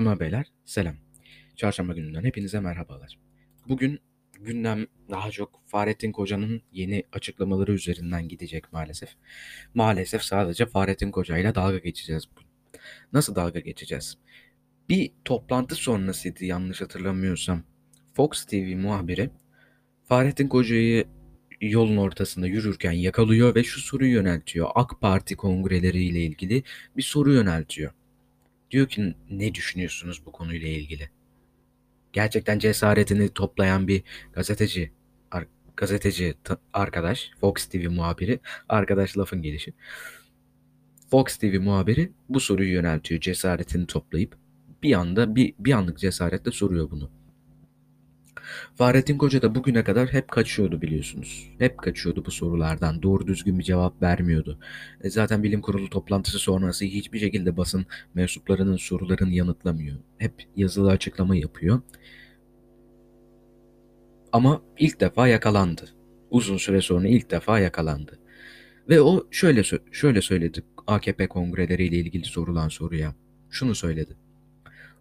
Hanımlar beyler selam. Çarşamba gününden hepinize merhabalar. Bugün gündem daha çok Fahrettin Koca'nın yeni açıklamaları üzerinden gidecek maalesef. Maalesef sadece Fahrettin Koca ile dalga geçeceğiz bugün. Nasıl dalga geçeceğiz? Bir toplantı sonrasıydı yanlış hatırlamıyorsam. Fox TV muhabiri Fahrettin Koca'yı yolun ortasında yürürken yakalıyor ve şu soruyu yöneltiyor. AK Parti kongreleriyle ilgili bir soru yöneltiyor. Diyor ki ne düşünüyorsunuz bu konuyla ilgili? Gerçekten cesaretini toplayan bir gazeteci gazeteci arkadaş, Fox TV muhabiri, arkadaş lafın gelişi. Fox TV muhabiri bu soruyu yöneltiyor cesaretini toplayıp bir anda bir, bir anlık cesaretle soruyor bunu. Fahrettin Koca da bugüne kadar hep kaçıyordu biliyorsunuz. Hep kaçıyordu bu sorulardan. Doğru düzgün bir cevap vermiyordu. E zaten bilim kurulu toplantısı sonrası hiçbir şekilde basın mensuplarının sorularını yanıtlamıyor. Hep yazılı açıklama yapıyor. Ama ilk defa yakalandı. Uzun süre sonra ilk defa yakalandı. Ve o şöyle şöyle söyledi AKP kongreleriyle ilgili sorulan soruya. Şunu söyledi.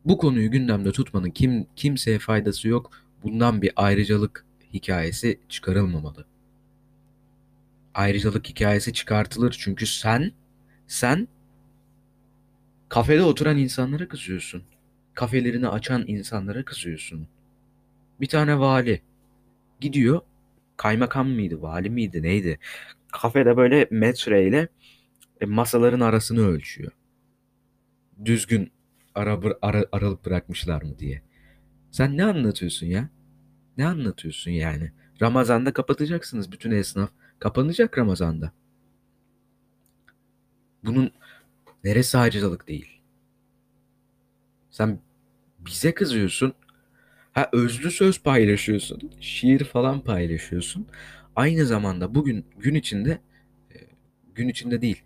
Bu konuyu gündemde tutmanın kim kimseye faydası yok. Bundan bir ayrıcalık hikayesi çıkarılmamalı. Ayrıcalık hikayesi çıkartılır çünkü sen sen kafede oturan insanlara kızıyorsun. Kafelerini açan insanlara kızıyorsun. Bir tane vali gidiyor. Kaymakam mıydı, vali miydi, neydi? Kafede böyle metreyle e, masaların arasını ölçüyor. Düzgün ara, ara, aralık bırakmışlar mı diye. Sen ne anlatıyorsun ya? Ne anlatıyorsun yani? Ramazan'da kapatacaksınız bütün esnaf. Kapanacak Ramazan'da. Bunun neresi ayrıcalık değil? Sen bize kızıyorsun. Ha özlü söz paylaşıyorsun. Şiir falan paylaşıyorsun. Aynı zamanda bugün gün içinde e, gün içinde değil.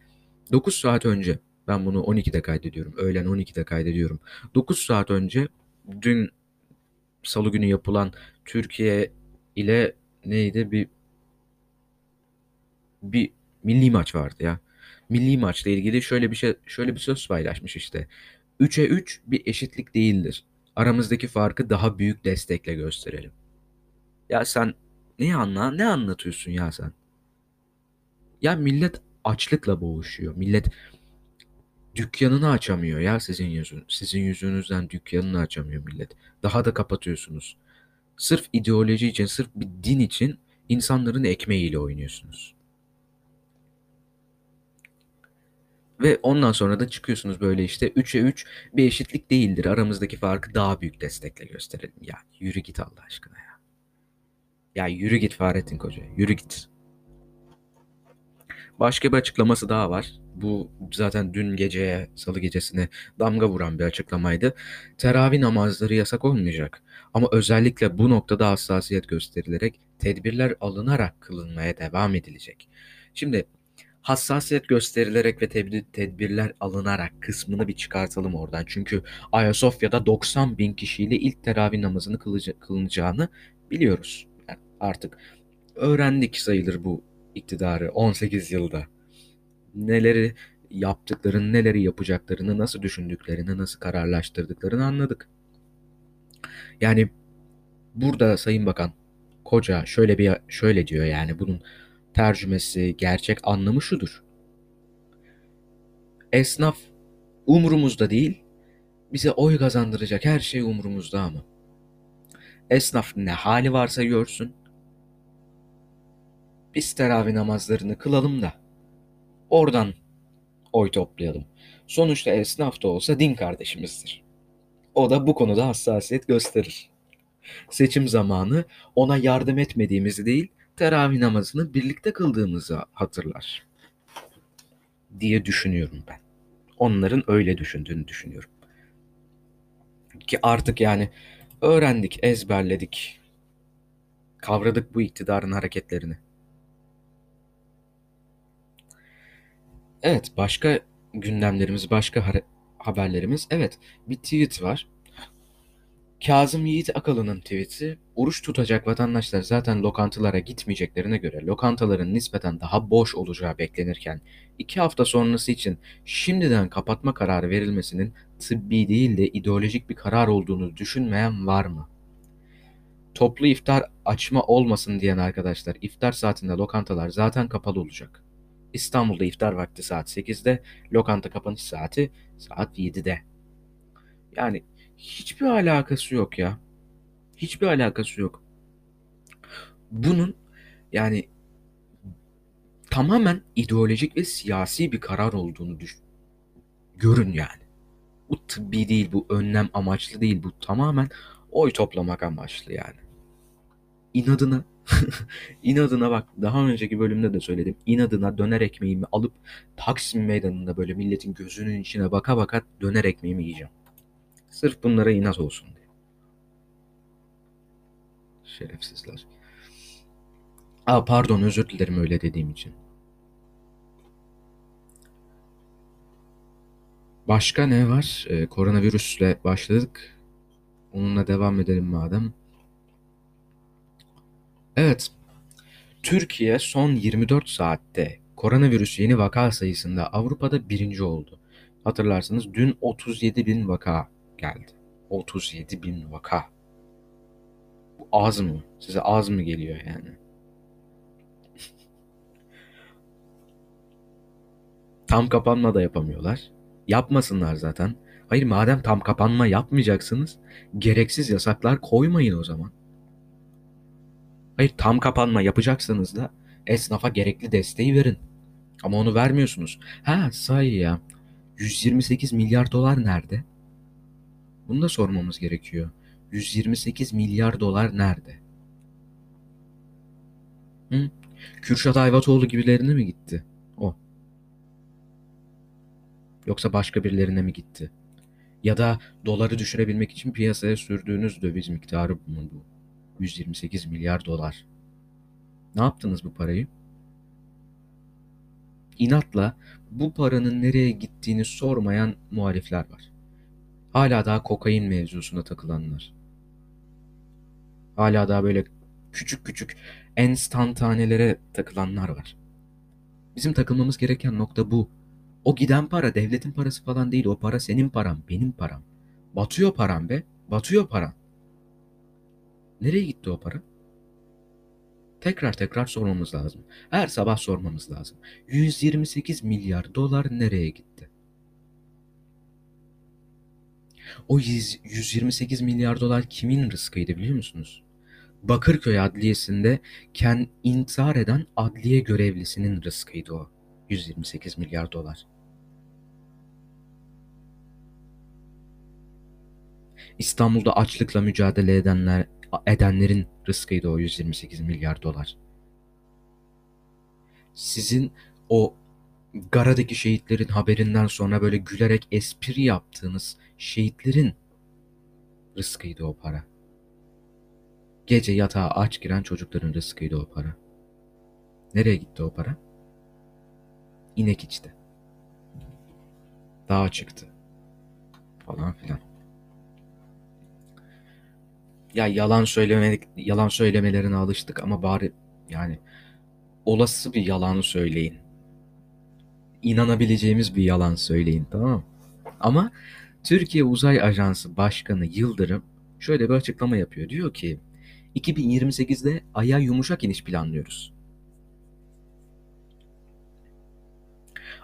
9 saat önce ben bunu 12'de kaydediyorum. Öğlen 12'de kaydediyorum. 9 saat önce dün salı günü yapılan Türkiye ile neydi bir bir milli maç vardı ya. Milli maçla ilgili şöyle bir şey şöyle bir söz paylaşmış işte. 3'e 3 bir eşitlik değildir. Aramızdaki farkı daha büyük destekle gösterelim. Ya sen ne anla ne anlatıyorsun ya sen? Ya millet açlıkla boğuşuyor. Millet dükkanını açamıyor ya sizin yüzün sizin yüzünüzden dükkanını açamıyor millet. Daha da kapatıyorsunuz. Sırf ideoloji için, sırf bir din için insanların ekmeğiyle oynuyorsunuz. Ve ondan sonra da çıkıyorsunuz böyle işte 3'e 3 bir eşitlik değildir. Aramızdaki farkı daha büyük destekle gösterelim. Ya yürü git Allah aşkına ya. Ya yürü git Fahrettin Koca. Yürü git. Başka bir açıklaması daha var. Bu zaten dün geceye, salı gecesine damga vuran bir açıklamaydı. Teravih namazları yasak olmayacak. Ama özellikle bu noktada hassasiyet gösterilerek tedbirler alınarak kılınmaya devam edilecek. Şimdi hassasiyet gösterilerek ve tedbirler alınarak kısmını bir çıkartalım oradan. Çünkü Ayasofya'da 90 bin kişiyle ilk teravih namazını kılınacağını biliyoruz. Yani artık öğrendik sayılır bu iktidarı 18 yılda. Neleri yaptıklarını, neleri yapacaklarını, nasıl düşündüklerini, nasıl kararlaştırdıklarını anladık. Yani burada Sayın Bakan Koca şöyle bir şöyle diyor yani bunun tercümesi, gerçek anlamı şudur. Esnaf umurumuzda değil, bize oy kazandıracak her şey umurumuzda ama. Esnaf ne hali varsa görsün, biz teravih namazlarını kılalım da oradan oy toplayalım. Sonuçta esnaf da olsa din kardeşimizdir. O da bu konuda hassasiyet gösterir. Seçim zamanı ona yardım etmediğimizi değil, teravih namazını birlikte kıldığımızı hatırlar diye düşünüyorum ben. Onların öyle düşündüğünü düşünüyorum. Ki artık yani öğrendik, ezberledik, kavradık bu iktidarın hareketlerini. Evet, başka gündemlerimiz, başka haberlerimiz. Evet, bir tweet var. Kazım Yiğit Akalı'nın tweet'i, oruç tutacak vatandaşlar zaten lokantalara gitmeyeceklerine göre lokantaların nispeten daha boş olacağı beklenirken iki hafta sonrası için şimdiden kapatma kararı verilmesinin tıbbi değil de ideolojik bir karar olduğunu düşünmeyen var mı? Toplu iftar açma olmasın diyen arkadaşlar iftar saatinde lokantalar zaten kapalı olacak. İstanbul'da iftar vakti saat 8'de, lokanta kapanış saati saat 7'de. Yani hiçbir alakası yok ya. Hiçbir alakası yok. Bunun yani tamamen ideolojik ve siyasi bir karar olduğunu düşün. Görün yani. Bu tıbbi değil, bu önlem amaçlı değil. Bu tamamen oy toplamak amaçlı yani. İnadına, inadına bak daha önceki bölümde de söyledim. İnadına döner ekmeğimi alıp Taksim Meydanı'nda böyle milletin gözünün içine baka baka döner ekmeğimi yiyeceğim. Sırf bunlara inat olsun diye. Şerefsizler. Aa pardon özür dilerim öyle dediğim için. Başka ne var? Ee, koronavirüsle başladık. Onunla devam edelim madem. Evet. Türkiye son 24 saatte koronavirüs yeni vaka sayısında Avrupa'da birinci oldu. Hatırlarsanız dün 37 bin vaka geldi. 37 bin vaka. Bu az mı? Size az mı geliyor yani? Tam kapanma da yapamıyorlar. Yapmasınlar zaten. Hayır madem tam kapanma yapmayacaksınız, gereksiz yasaklar koymayın o zaman. Hayır tam kapanma yapacaksanız da esnafa gerekli desteği verin. Ama onu vermiyorsunuz. Ha sahi ya. 128 milyar dolar nerede? Bunu da sormamız gerekiyor. 128 milyar dolar nerede? Hı? Kürşat Ayvatoğlu gibilerine mi gitti? O. Yoksa başka birilerine mi gitti? Ya da doları düşürebilmek için piyasaya sürdüğünüz döviz miktarı mı bu? 128 milyar dolar. Ne yaptınız bu parayı? İnatla bu paranın nereye gittiğini sormayan muhalifler var. Hala daha kokain mevzusuna takılanlar. Hala daha böyle küçük küçük enstantanelere takılanlar var. Bizim takılmamız gereken nokta bu. O giden para devletin parası falan değil. O para senin param, benim param. Batıyor param be. Batıyor param. Nereye gitti o para? Tekrar tekrar sormamız lazım. Her sabah sormamız lazım. 128 milyar dolar nereye gitti? O 128 milyar dolar kimin rızkıydı biliyor musunuz? Bakırköy Adliyesi'nde ken intihar eden adliye görevlisinin rızkıydı o. 128 milyar dolar. İstanbul'da açlıkla mücadele edenler edenlerin rızkıydı o 128 milyar dolar. Sizin o Gara'daki şehitlerin haberinden sonra böyle gülerek espri yaptığınız şehitlerin rızkıydı o para. Gece yatağa aç giren çocukların rızkıydı o para. Nereye gitti o para? İnek içti. Dağa çıktı. Falan filan. Ya yalan söyleme yalan söylemelerine alıştık ama bari yani olası bir yalan söyleyin. İnanabileceğimiz bir yalan söyleyin tamam Ama Türkiye Uzay Ajansı Başkanı Yıldırım şöyle bir açıklama yapıyor. Diyor ki 2028'de Ay'a yumuşak iniş planlıyoruz.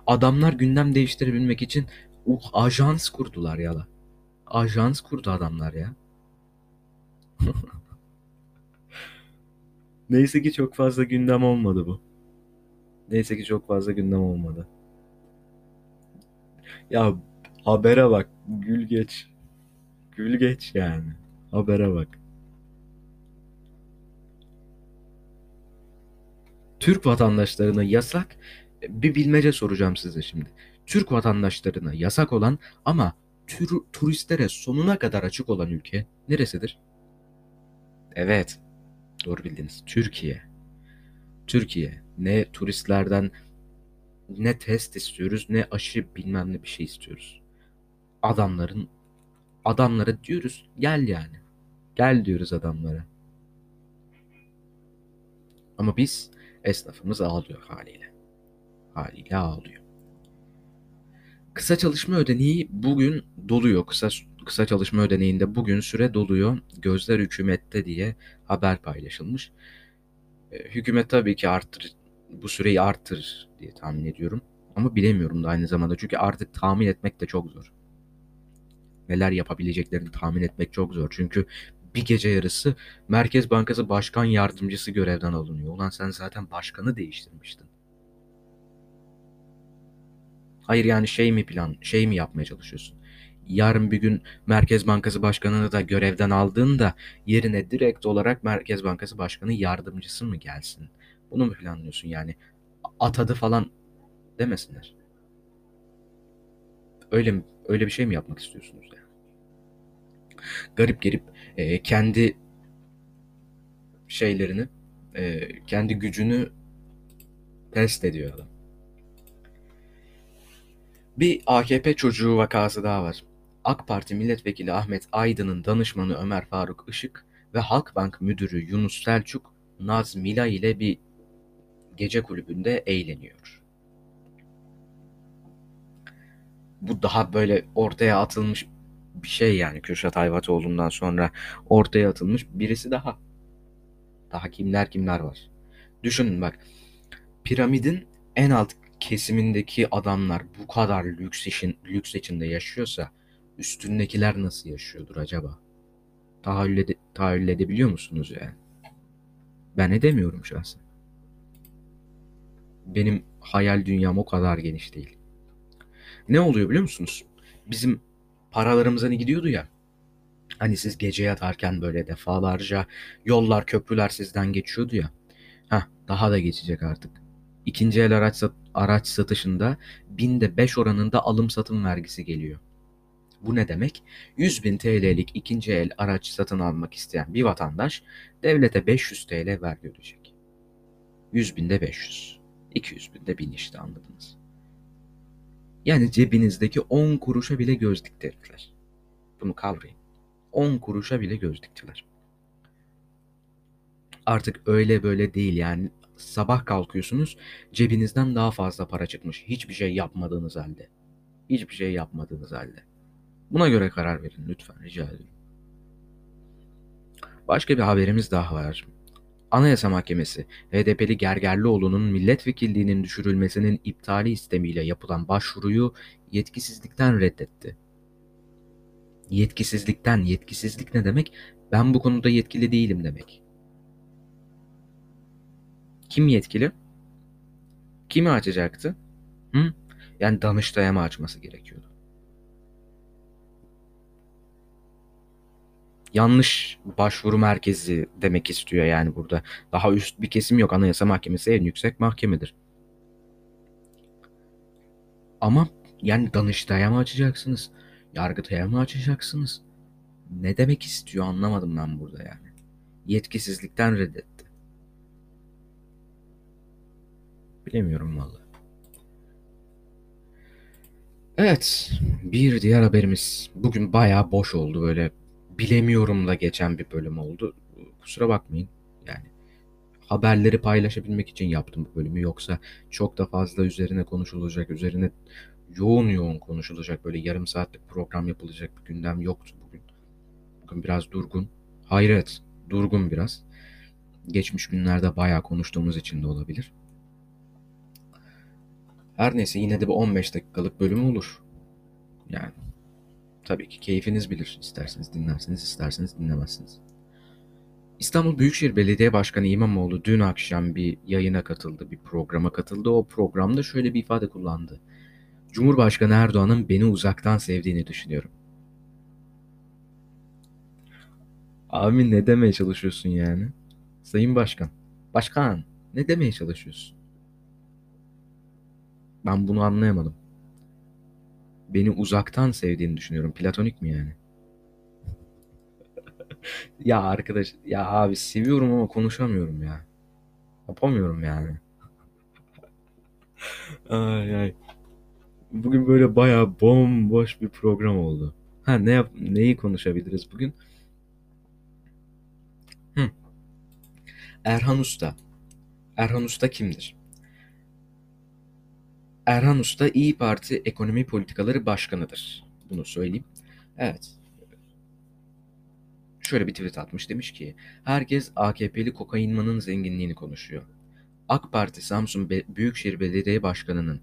Adamlar gündem değiştirebilmek için uh, ajans kurdular ya. Ajans kurdu adamlar ya. Neyse ki çok fazla gündem olmadı bu. Neyse ki çok fazla gündem olmadı. Ya habere bak. Gül geç. Gül geç yani. Habere bak. Türk vatandaşlarına yasak bir bilmece soracağım size şimdi. Türk vatandaşlarına yasak olan ama tür, turistlere sonuna kadar açık olan ülke neresidir? Evet. Doğru bildiniz. Türkiye. Türkiye. Ne turistlerden ne test istiyoruz ne aşı bilmem ne bir şey istiyoruz. Adamların adamlara diyoruz gel yani. Gel diyoruz adamlara. Ama biz esnafımız ağlıyor haliyle. Haliyle ağlıyor. Kısa çalışma ödeneği bugün doluyor. Kısa kısa çalışma ödeneğinde bugün süre doluyor. Gözler hükümette diye haber paylaşılmış. E, hükümet tabii ki arttır bu süreyi arttır diye tahmin ediyorum. Ama bilemiyorum da aynı zamanda. Çünkü artık tahmin etmek de çok zor. Neler yapabileceklerini tahmin etmek çok zor. Çünkü bir gece yarısı Merkez Bankası Başkan Yardımcısı görevden alınıyor. Ulan sen zaten başkanı değiştirmiştin. Hayır yani şey mi plan, şey mi yapmaya çalışıyorsun? Yarın bir gün Merkez Bankası Başkanı'nı da görevden aldığında yerine direkt olarak Merkez Bankası Başkanı yardımcısı mı gelsin? Bunu mu planlıyorsun yani? Atadı falan demesinler. Öyle öyle bir şey mi yapmak istiyorsunuz yani? Garip garip e, kendi şeylerini, e, kendi gücünü test ediyor adam. Bir AKP çocuğu vakası daha var. AK Parti Milletvekili Ahmet Aydın'ın danışmanı Ömer Faruk Işık ve Halkbank Müdürü Yunus Selçuk Naz Mila ile bir gece kulübünde eğleniyor. Bu daha böyle ortaya atılmış bir şey yani Kürşat Ayvatoğlu'ndan sonra ortaya atılmış birisi daha. Daha kimler kimler var. Düşünün bak piramidin en alt kesimindeki adamlar bu kadar lüks için, lüks içinde yaşıyorsa üstündekiler nasıl yaşıyordur acaba? Tahayyül, ede, tahayyül edebiliyor musunuz yani? Ben edemiyorum şahsen. Benim hayal dünyam o kadar geniş değil. Ne oluyor biliyor musunuz? Bizim paralarımız hani gidiyordu ya. Hani siz gece yatarken böyle defalarca yollar, köprüler sizden geçiyordu ya. Heh, daha da geçecek artık. İkinci el araç, sat araç satışında binde 5 oranında alım satım vergisi geliyor. Bu ne demek? 100 bin TL'lik ikinci el araç satın almak isteyen bir vatandaş devlete 500 TL vergi ödeyecek. 100 binde 500. 200 binde 1000 işte anladınız. Yani cebinizdeki 10 kuruşa bile göz diktiler. Bunu kavrayın. 10 kuruşa bile göz diktiler. Artık öyle böyle değil yani sabah kalkıyorsunuz cebinizden daha fazla para çıkmış. Hiçbir şey yapmadığınız halde. Hiçbir şey yapmadığınız halde. Buna göre karar verin lütfen rica ediyorum. Başka bir haberimiz daha var. Anayasa Mahkemesi, HDP'li Gergerlioğlu'nun milletvekilliğinin düşürülmesinin iptali istemiyle yapılan başvuruyu yetkisizlikten reddetti. Yetkisizlikten, yetkisizlik ne demek? Ben bu konuda yetkili değilim demek. Kim yetkili? Kimi açacaktı? Hı? Yani Danıştay'a mı açması gerekiyordu? Yanlış başvuru merkezi demek istiyor yani burada. Daha üst bir kesim yok. Anayasa Mahkemesi en yüksek mahkemedir. Ama yani Danıştay'a mı açacaksınız? Yargıtay'a mı açacaksınız? Ne demek istiyor anlamadım ben burada yani. Yetkisizlikten reddetti. Bilemiyorum valla. Evet, bir diğer haberimiz. Bugün bayağı boş oldu böyle. Bilemiyorum da geçen bir bölüm oldu. Kusura bakmayın. Yani haberleri paylaşabilmek için yaptım bu bölümü. Yoksa çok da fazla üzerine konuşulacak, üzerine yoğun yoğun konuşulacak böyle yarım saatlik program yapılacak bir gündem yoktu bugün. Bugün biraz durgun. Hayret, durgun biraz. Geçmiş günlerde bayağı konuştuğumuz için de olabilir. Her neyse yine de bir 15 dakikalık bölüm olur. Yani tabii ki keyfiniz bilir. İsterseniz dinlersiniz, isterseniz dinlemezsiniz. İstanbul Büyükşehir Belediye Başkanı İmamoğlu dün akşam bir yayına katıldı, bir programa katıldı. O programda şöyle bir ifade kullandı. Cumhurbaşkanı Erdoğan'ın beni uzaktan sevdiğini düşünüyorum. Abi ne demeye çalışıyorsun yani? Sayın Başkan. Başkan ne demeye çalışıyorsun? Ben bunu anlayamadım. Beni uzaktan sevdiğini düşünüyorum. Platonik mi yani? ya arkadaş ya abi seviyorum ama konuşamıyorum ya. Yapamıyorum yani. ay ay. Bugün böyle bayağı bomboş bir program oldu. Ha ne yap neyi konuşabiliriz bugün? Hı. Erhan Usta. Erhan Usta kimdir? Erhan Usta İyi Parti Ekonomi Politikaları Başkanı'dır. Bunu söyleyeyim. Evet. Şöyle bir tweet atmış demiş ki herkes AKP'li kokainmanın zenginliğini konuşuyor. AK Parti Samsun Be- Büyükşehir Belediye Başkanı'nın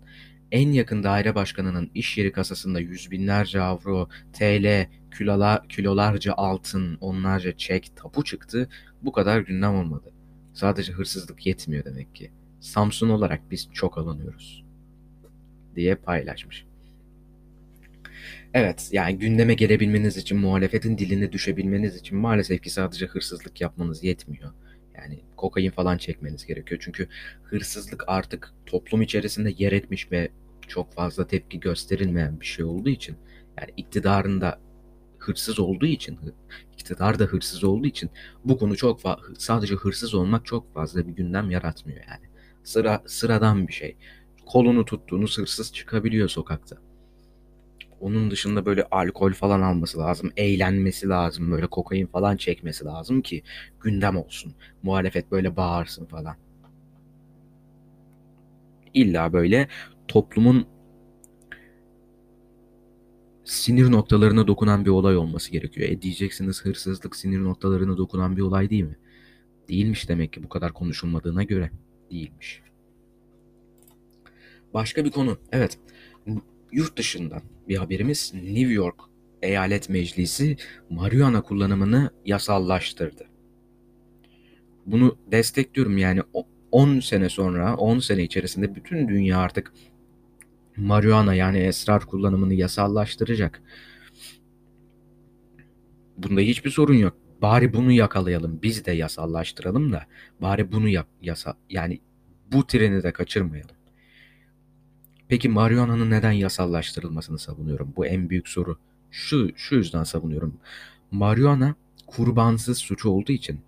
en yakın daire başkanının iş yeri kasasında yüz binlerce avro, TL, kilola, kilolarca altın, onlarca çek, tapu çıktı. Bu kadar gündem olmadı. Sadece hırsızlık yetmiyor demek ki. Samsun olarak biz çok alınıyoruz. Diye paylaşmış. Evet yani gündeme gelebilmeniz için muhalefetin diline düşebilmeniz için maalesef ki sadece hırsızlık yapmanız yetmiyor. Yani kokain falan çekmeniz gerekiyor. Çünkü hırsızlık artık toplum içerisinde yer etmiş ve çok fazla tepki gösterilmeyen bir şey olduğu için yani iktidarında hırsız olduğu için iktidar da hırsız olduğu için bu konu çok sadece hırsız olmak çok fazla bir gündem yaratmıyor yani. Sıra sıradan bir şey. Kolunu tuttuğunuz hırsız çıkabiliyor sokakta. Onun dışında böyle alkol falan alması lazım, eğlenmesi lazım, böyle kokain falan çekmesi lazım ki gündem olsun. Muhalefet böyle bağırsın falan. İlla böyle toplumun sinir noktalarına dokunan bir olay olması gerekiyor. E diyeceksiniz hırsızlık sinir noktalarına dokunan bir olay değil mi? Değilmiş demek ki bu kadar konuşulmadığına göre. Değilmiş. Başka bir konu. Evet. Yurt dışından bir haberimiz New York Eyalet Meclisi marihuana kullanımını yasallaştırdı. Bunu destekliyorum yani 10 sene sonra 10 sene içerisinde bütün dünya artık marihuana yani esrar kullanımını yasallaştıracak. Bunda hiçbir sorun yok. Bari bunu yakalayalım. Biz de yasallaştıralım da bari bunu yap yasa yani bu treni de kaçırmayalım. Peki marihuana'nın neden yasallaştırılmasını savunuyorum? Bu en büyük soru. Şu şu yüzden savunuyorum. Marihuana kurbansız suç olduğu için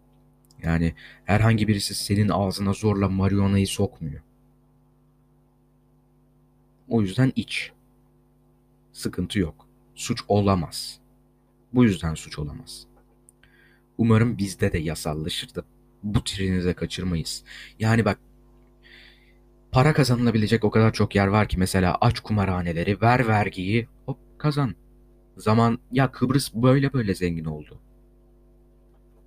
yani herhangi birisi senin ağzına zorla marihuana'yı sokmuyor. O yüzden iç. Sıkıntı yok. Suç olamaz. Bu yüzden suç olamaz. Umarım bizde de yasallaşır da bu treni kaçırmayız. Yani bak para kazanılabilecek o kadar çok yer var ki mesela aç kumarhaneleri, ver vergiyi, hop kazan. Zaman ya Kıbrıs böyle böyle zengin oldu.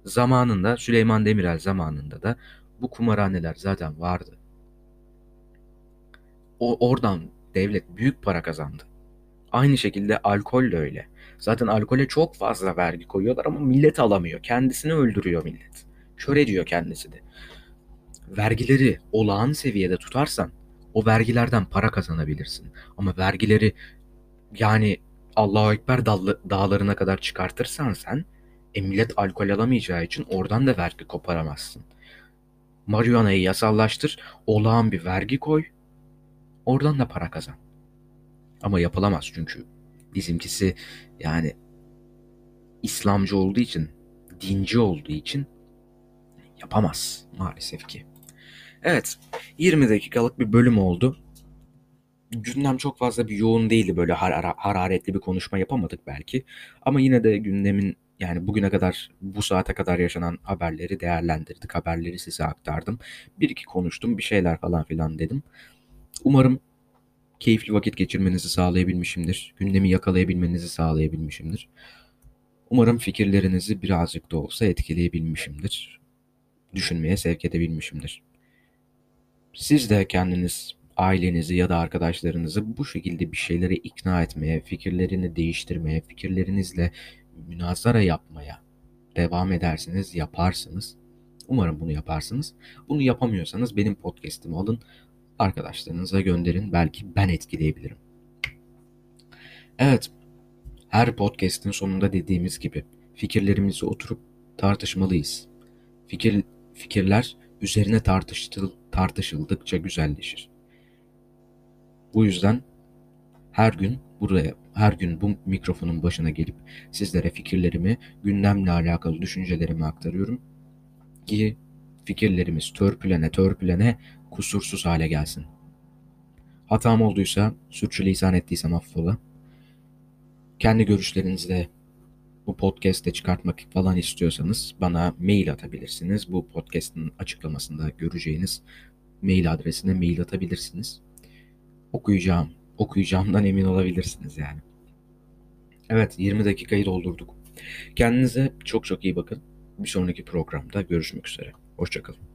Zamanında Süleyman Demirel zamanında da bu kumarhaneler zaten vardı. O oradan devlet büyük para kazandı. Aynı şekilde alkol de öyle. Zaten alkole çok fazla vergi koyuyorlar ama millet alamıyor. Kendisini öldürüyor millet. Kör ediyor kendisi de. Vergileri olağan seviyede tutarsan o vergilerden para kazanabilirsin. Ama vergileri yani Allahu Ekber dağlarına kadar çıkartırsan sen e millet alkol alamayacağı için oradan da vergi koparamazsın. Marihuana'yı yasallaştır, olağan bir vergi koy, oradan da para kazan. Ama yapılamaz çünkü bizimkisi yani İslamcı olduğu için, dinci olduğu için yapamaz maalesef ki. Evet, 20 dakikalık bir bölüm oldu. Gündem çok fazla bir yoğun değildi böyle har- hararetli bir konuşma yapamadık belki. Ama yine de gündemin yani bugüne kadar bu saate kadar yaşanan haberleri değerlendirdik. Haberleri size aktardım. Bir iki konuştum bir şeyler falan filan dedim. Umarım keyifli vakit geçirmenizi sağlayabilmişimdir. Gündemi yakalayabilmenizi sağlayabilmişimdir. Umarım fikirlerinizi birazcık da olsa etkileyebilmişimdir. Düşünmeye sevk edebilmişimdir. Siz de kendiniz ailenizi ya da arkadaşlarınızı bu şekilde bir şeylere ikna etmeye, fikirlerini değiştirmeye, fikirlerinizle münazara yapmaya devam edersiniz, yaparsınız. Umarım bunu yaparsınız. Bunu yapamıyorsanız benim podcast'imi alın, arkadaşlarınıza gönderin. Belki ben etkileyebilirim. Evet, her podcast'in sonunda dediğimiz gibi fikirlerimizi oturup tartışmalıyız. Fikir fikirler üzerine tartıştıl, tartışıldıkça güzelleşir. Bu yüzden her gün buraya, her gün bu mikrofonun başına gelip sizlere fikirlerimi, gündemle alakalı düşüncelerimi aktarıyorum. Ki fikirlerimiz törpülene törpülene kusursuz hale gelsin. Hatam olduysa, sürçülisan ettiysem affola. Kendi görüşlerinizi de bu podcast'te çıkartmak falan istiyorsanız bana mail atabilirsiniz. Bu podcast'ın açıklamasında göreceğiniz mail adresine mail atabilirsiniz. okuyacağım. Okuyacağımdan emin olabilirsiniz yani. Evet 20 dakikayı doldurduk. Kendinize çok çok iyi bakın. Bir sonraki programda görüşmek üzere. Hoşçakalın.